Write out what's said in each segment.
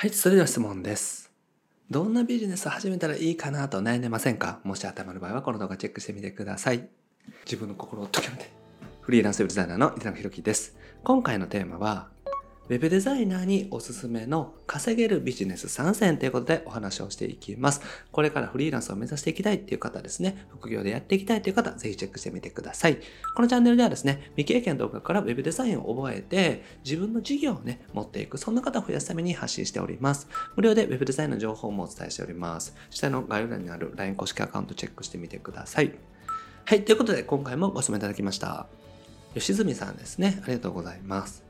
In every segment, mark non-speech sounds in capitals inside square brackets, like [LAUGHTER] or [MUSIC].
はい、それでは質問です。どんなビジネスを始めたらいいかなと悩んでませんか？もし当てはまる場合はこの動画チェックしてみてください。自分の心を解きめて。フリーランスウェブデザイナーの板野博樹です。今回のテーマは、ウェブデザイナーにおすすめの稼げるビジネス参戦ということでお話をしていきます。これからフリーランスを目指していきたいっていう方ですね、副業でやっていきたいという方、ぜひチェックしてみてください。このチャンネルではですね、未経験の動画からウェブデザインを覚えて、自分の事業をね、持っていく、そんな方を増やすために発信しております。無料でウェブデザインの情報もお伝えしております。下の概要欄にある LINE 公式アカウントチェックしてみてください。はい、ということで今回もご質問いただきました。吉住さんですね。ありがとうございます。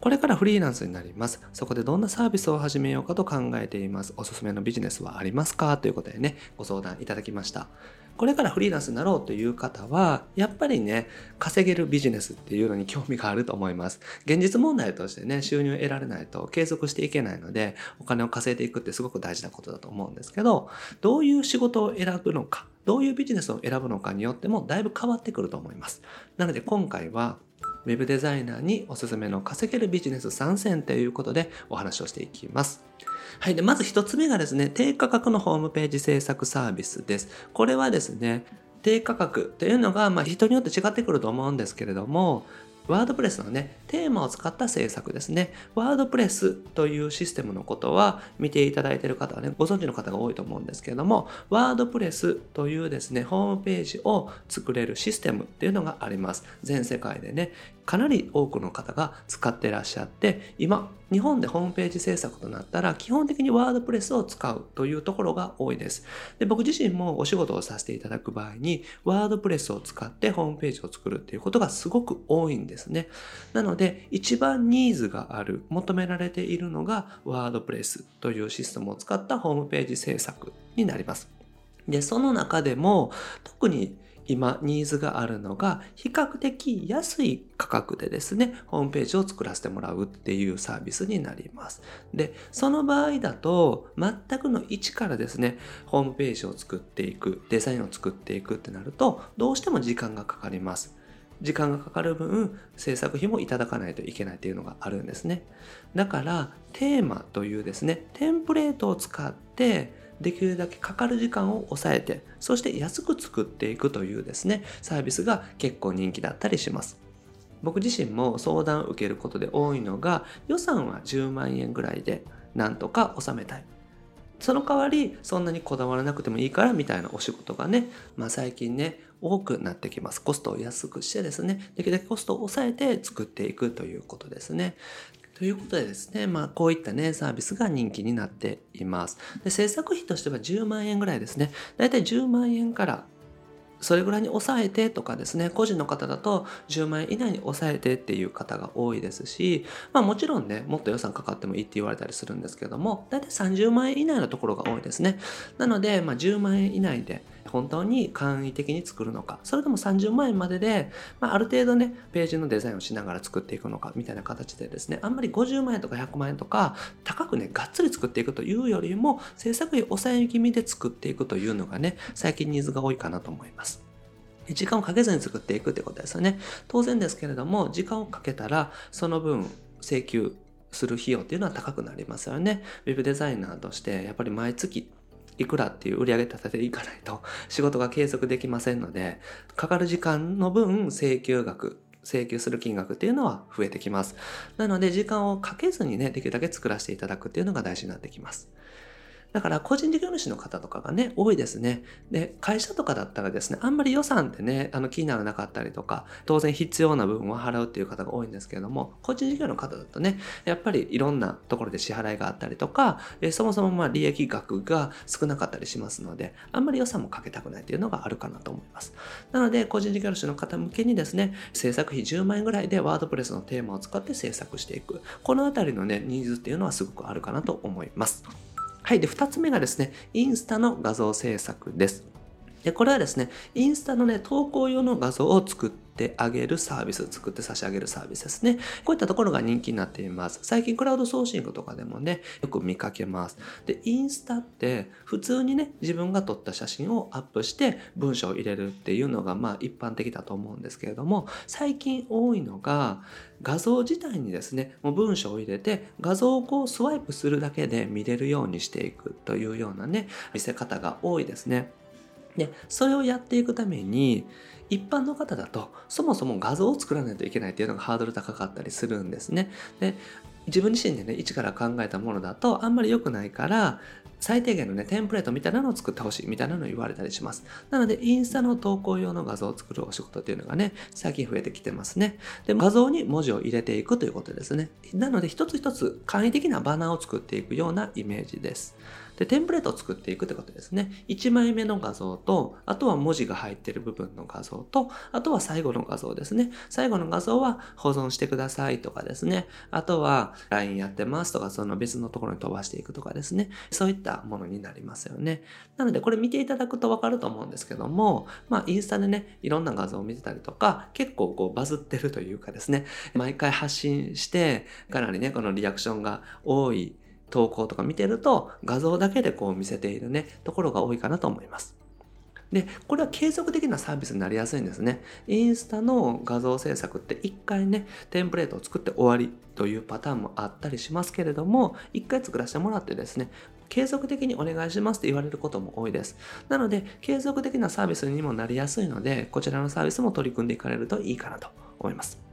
これからフリーランスになります。そこでどんなサービスを始めようかと考えています。おすすめのビジネスはありますか？ということでね、ご相談いただきました。これからフリーランスになろうという方は、やっぱりね、稼げるビジネスっていうのに興味があると思います。現実問題としてね、収入を得られないと継続していけないので、お金を稼いでいくってすごく大事なことだと思うんですけど、どういう仕事を選ぶのか、どういうビジネスを選ぶのかによってもだいぶ変わってくると思います。なので今回は、ウェブデザイナーにおすすめの稼げるビジネス参戦ということでお話をしていきます。はい。で、まず1つ目がですね、低価格のホームページ制作サービスです。これはですね、低価格というのが、まあ、人によって違ってくると思うんですけれども、ワードプレスのね、テーマを使った制作ですね。ワードプレスというシステムのことは見ていただいている方はね、ご存知の方が多いと思うんですけれども、ワードプレスというですね、ホームページを作れるシステムっていうのがあります。全世界でね、かなり多くの方が使ってらっしゃって、今、日本でホームページ制作となったら、基本的にワードプレスを使うというところが多いです。で、僕自身もお仕事をさせていただく場合に、ワードプレスを使ってホームページを作るっていうことがすごく多いんですね。なので、一番ニーズがある、求められているのが、ワードプレスというシステムを使ったホームページ制作になります。で、その中でも、特に今ニーズがあるのが比較的安い価格でですね、ホームページを作らせてもらうっていうサービスになります。で、その場合だと全くの一からですね、ホームページを作っていく、デザインを作っていくってなると、どうしても時間がかかります。時間がかかる分、制作費もいただかないといけないっていうのがあるんですね。だから、テーマというですね、テンプレートを使って、できるだけかかる時間を抑えて、そして安く作っていくというですね、サービスが結構人気だったりします。僕自身も相談を受けることで多いのが、予算は10万円ぐらいでなんとか収めたい。その代わり、そんなにこだわらなくてもいいからみたいなお仕事がね、まあ最近ね、多くなってきます。コストを安くしてですね、できるだけコストを抑えて作っていくということですね。ということでですね、まあこういったね、サービスが人気になっています。で、制作費としては10万円ぐらいですね。だいたい10万円からそれぐらいに抑えてとかですね、個人の方だと10万円以内に抑えてっていう方が多いですし、まあもちろんね、もっと予算かかってもいいって言われたりするんですけども、だいたい30万円以内のところが多いですね。なので、まあ10万円以内で本当に簡易的に作るのか、それとも30万円までで、まあある程度ね、ページのデザインをしながら作っていくのかみたいな形でですね、あんまり50万円とか100万円とか高くね、がっつり作っていくというよりも、制作費抑え気味で作っていくというのがね、最近ニーズが多いかなと思います。時間をかけずに作っていくってことですよね。当然ですけれども、時間をかけたら、その分請求する費用っていうのは高くなりますよね。ウェブデザイナーとして、やっぱり毎月いくらっていう売り上げ立てていかないと [LAUGHS] 仕事が継続できませんので、かかる時間の分請求額、請求する金額っていうのは増えてきます。なので時間をかけずにね、できるだけ作らせていただくっていうのが大事になってきます。だから個人事業主の方とかがね、多いですね。で、会社とかだったらですね、あんまり予算ってね、あの気にならなかったりとか、当然必要な部分を払うっていう方が多いんですけれども、個人事業の方だとね、やっぱりいろんなところで支払いがあったりとか、えそもそもまあ利益額が少なかったりしますので、あんまり予算もかけたくないっていうのがあるかなと思います。なので、個人事業主の方向けにですね、制作費10万円ぐらいでワードプレスのテーマを使って制作していく。このあたりのね、ニーズっていうのはすごくあるかなと思います。はい。で、二つ目がですね、インスタの画像制作です。で、これはですね、インスタのね、投稿用の画像を作ってあげるサービス、作って差し上げるサービスですね。こういったところが人気になっています。最近クラウドソーシングとかでもね、よく見かけます。で、インスタって普通にね、自分が撮った写真をアップして文章を入れるっていうのがまあ一般的だと思うんですけれども、最近多いのが画像自体にですね、もう文章を入れて画像をこうスワイプするだけで見れるようにしていくというようなね、見せ方が多いですね。で、それをやっていくために、一般の方だと、そもそも画像を作らないといけないっていうのがハードル高かったりするんですね。で、自分自身でね、一から考えたものだとあんまり良くないから、最低限のね、テンプレートみたいなのを作ってほしいみたいなのを言われたりします。なので、インスタの投稿用の画像を作るお仕事っていうのがね、最近増えてきてますね。で、画像に文字を入れていくということですね。なので、一つ一つ簡易的なバナーを作っていくようなイメージです。で、テンプレートを作っていくってことですね。1枚目の画像と、あとは文字が入ってる部分の画像と、あとは最後の画像ですね。最後の画像は保存してくださいとかですね。あとは LINE やってますとか、その別のところに飛ばしていくとかですね。そういったものになりますよね。なので、これ見ていただくとわかると思うんですけども、まあ、インスタでね、いろんな画像を見てたりとか、結構こうバズってるというかですね、毎回発信して、かなりね、このリアクションが多い投稿とか見てると画像だけでこう見せているね、ところが多いかなと思います。で、これは継続的なサービスになりやすいんですね。インスタの画像制作って一回ね、テンプレートを作って終わりというパターンもあったりしますけれども、一回作らせてもらってですね、継続的にお願いしますって言われることも多いです。なので、継続的なサービスにもなりやすいので、こちらのサービスも取り組んでいかれるといいかなと思います。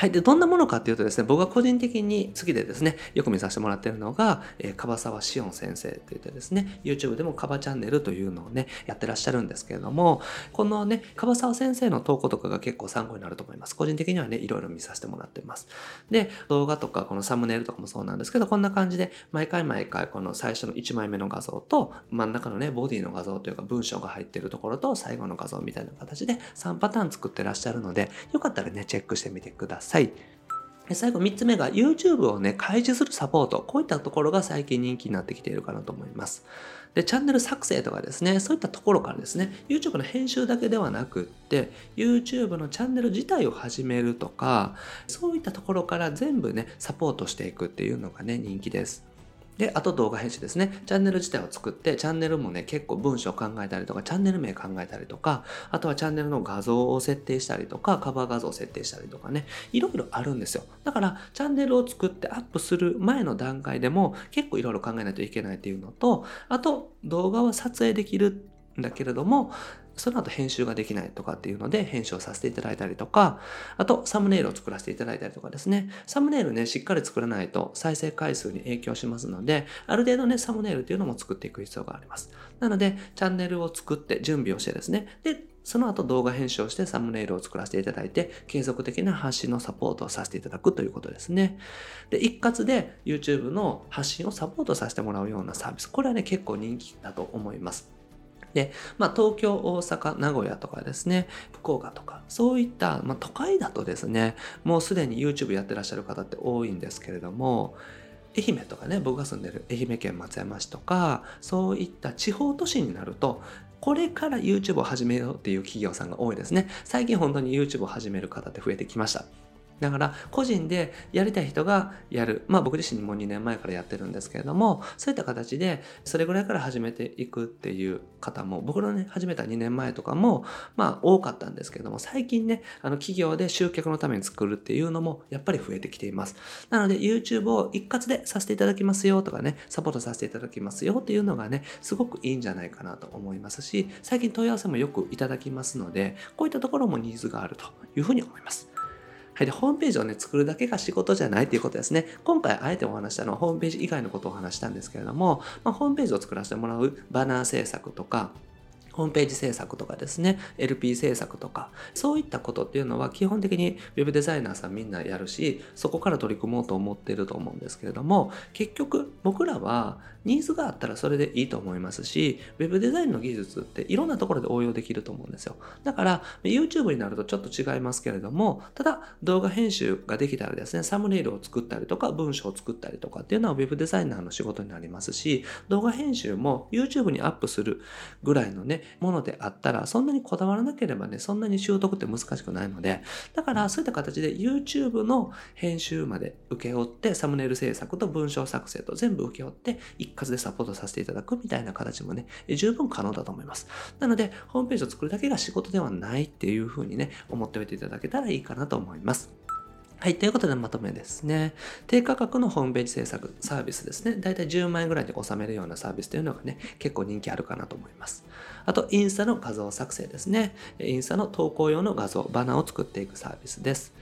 はい。で、どんなものかっていうとですね、僕が個人的に好きでですね、よく見させてもらってるのが、えー、樺沢志音先生と言ってですね、YouTube でもカバチャンネルというのをね、やってらっしゃるんですけれども、このね、樺沢先生の投稿とかが結構参考になると思います。個人的にはね、いろいろ見させてもらってます。で、動画とかこのサムネイルとかもそうなんですけど、こんな感じで、毎回毎回この最初の1枚目の画像と、真ん中のね、ボディの画像というか文章が入ってるところと、最後の画像みたいな形で3パターン作ってらっしゃるので、よかったらね、チェックしてみてください。最後3つ目が YouTube をね、開示するサポート。こういったところが最近人気になってきているかなと思います。で、チャンネル作成とかですね、そういったところからですね、YouTube の編集だけではなくって、YouTube のチャンネル自体を始めるとか、そういったところから全部ね、サポートしていくっていうのがね、人気です。で、あと動画編集ですね。チャンネル自体を作って、チャンネルもね、結構文章を考えたりとか、チャンネル名考えたりとか、あとはチャンネルの画像を設定したりとか、カバー画像を設定したりとかね、いろいろあるんですよ。だから、チャンネルを作ってアップする前の段階でも、結構いろいろ考えないといけないっていうのと、あと、動画は撮影できるんだけれども、その後編集ができないとかっていうので編集をさせていただいたりとか、あとサムネイルを作らせていただいたりとかですね。サムネイルね、しっかり作らないと再生回数に影響しますので、ある程度ね、サムネイルっていうのも作っていく必要があります。なので、チャンネルを作って準備をしてですね。で、その後動画編集をしてサムネイルを作らせていただいて、継続的な発信のサポートをさせていただくということですね。で、一括で YouTube の発信をサポートさせてもらうようなサービス。これはね、結構人気だと思います。で、まあ、東京、大阪、名古屋とかですね、福岡とか、そういった、まあ、都会だとですね、もうすでに YouTube やってらっしゃる方って多いんですけれども、愛媛とかね、僕が住んでる愛媛県松山市とか、そういった地方都市になると、これから YouTube を始めようっていう企業さんが多いですね。最近本当に YouTube を始める方って増えてきました。だから個人でやりたい人がやる。まあ僕自身も2年前からやってるんですけれども、そういった形でそれぐらいから始めていくっていう方も、僕のね、始めた2年前とかも、まあ多かったんですけれども、最近ね、あの企業で集客のために作るっていうのもやっぱり増えてきています。なので YouTube を一括でさせていただきますよとかね、サポートさせていただきますよっていうのがね、すごくいいんじゃないかなと思いますし、最近問い合わせもよくいただきますので、こういったところもニーズがあるというふうに思います。はい。で、ホームページをね、作るだけが仕事じゃないということですね。今回、あえてお話したのは、ホームページ以外のことをお話したんですけれども、まあ、ホームページを作らせてもらうバナー制作とか、ホームページ制作とかですね、LP 制作とか、そういったことっていうのは基本的に Web デザイナーさんみんなやるし、そこから取り組もうと思ってると思うんですけれども、結局僕らはニーズがあったらそれでいいと思いますし、Web デザインの技術っていろんなところで応用できると思うんですよ。だから YouTube になるとちょっと違いますけれども、ただ動画編集ができたらですね、サムネイルを作ったりとか文章を作ったりとかっていうのは Web デザイナーの仕事になりますし、動画編集も YouTube にアップするぐらいのね、ものであったら、そんなにこだわらなければね、そんなに習得って難しくないので、だからそういった形で YouTube の編集まで受け負って、サムネイル制作と文章作成と全部請け負って、一括でサポートさせていただくみたいな形もね、十分可能だと思います。なので、ホームページを作るだけが仕事ではないっていうふうにね、思っておいていただけたらいいかなと思います。はい。ということでまとめですね。低価格のホームページ制作サービスですね。だいたい10万円ぐらいで収めるようなサービスというのがね、結構人気あるかなと思います。あと、インスタの画像作成ですね。インスタの投稿用の画像、バナーを作っていくサービスです。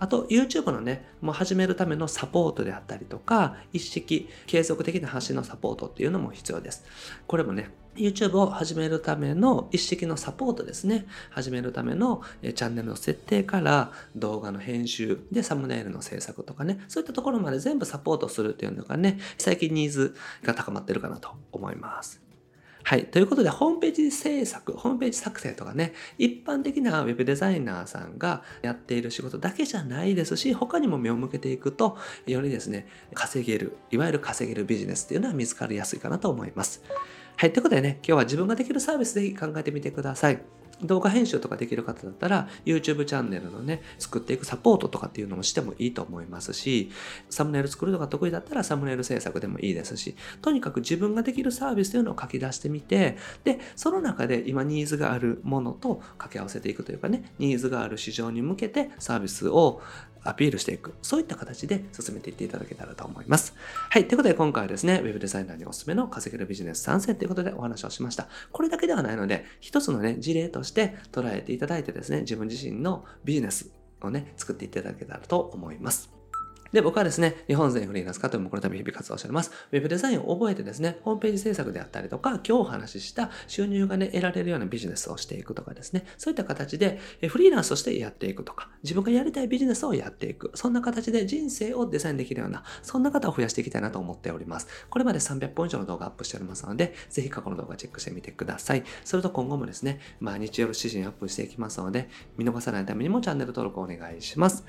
あと YouTube のね、もう始めるためのサポートであったりとか、一式継続的な発信のサポートっていうのも必要です。これもね、YouTube を始めるための一式のサポートですね。始めるためのチャンネルの設定から動画の編集でサムネイルの制作とかね、そういったところまで全部サポートするっていうのがね、最近ニーズが高まってるかなと思います。はい。ということで、ホームページ制作、ホームページ作成とかね、一般的な web デザイナーさんがやっている仕事だけじゃないですし、他にも目を向けていくと、よりですね、稼げる、いわゆる稼げるビジネスっていうのは見つかりやすいかなと思います。はい。ということでね、今日は自分ができるサービスぜひ考えてみてください。動画編集とかできる方だったら YouTube チャンネルのね、作っていくサポートとかっていうのもしてもいいと思いますし、サムネイル作るのが得意だったらサムネイル制作でもいいですし、とにかく自分ができるサービスというのを書き出してみて、で、その中で今ニーズがあるものと掛け合わせていくというかね、ニーズがある市場に向けてサービスをアピールしていく。そういった形で進めていっていただけたらと思います。はい。ということで今回はですね、ウェブデザイナーにおすすめの稼げるビジネス参戦ということでお話をしました。これだけではないので、一つのね、事例として捉えていただいてですね、自分自身のビジネスをね、作っていただけたらと思います。で、僕はですね、日本全フリーランス化というもこのため日々活動しております。ウェブデザインを覚えてですね、ホームページ制作であったりとか、今日お話しした収入がね、得られるようなビジネスをしていくとかですね、そういった形でフリーランスとしてやっていくとか、自分がやりたいビジネスをやっていく、そんな形で人生をデザインできるような、そんな方を増やしていきたいなと思っております。これまで300本以上の動画アップしておりますので、ぜひ過去の動画チェックしてみてください。それと今後もですね、毎日夜7時にアップしていきますので、見逃さないためにもチャンネル登録お願いします。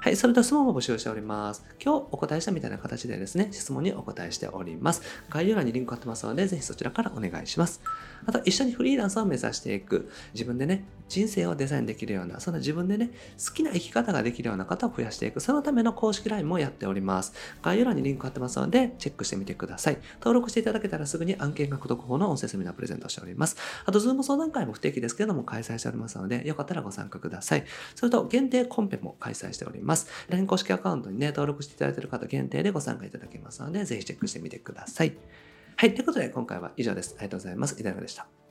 はい、それと質問も募集しております。今日お答えしたみたいな形でですね、質問にお答えしております。概要欄にリンク貼ってますので、ぜひそちらからお願いします。あと、一緒にフリーランスを目指していく、自分でね、人生をデザインできるような、そんな自分でね、好きな生き方ができるような方を増やしていく、そのための公式 LINE もやっております。概要欄にリンク貼ってますので、チェックしてみてください。登録していただけたらすぐに案件獲得法の音声セミナープレゼントしております。あと、ズーム相談会も不定期ですけれども、開催しておりますので、よかったらご参加ください。それと、限定コンペも開催しております。LINE 公式アカウントにね、登録していただいている方限定でご参加いただけますので、ぜひチェックしてみてください。はい。ということで、今回は以上です。ありがとうございます。井上でした。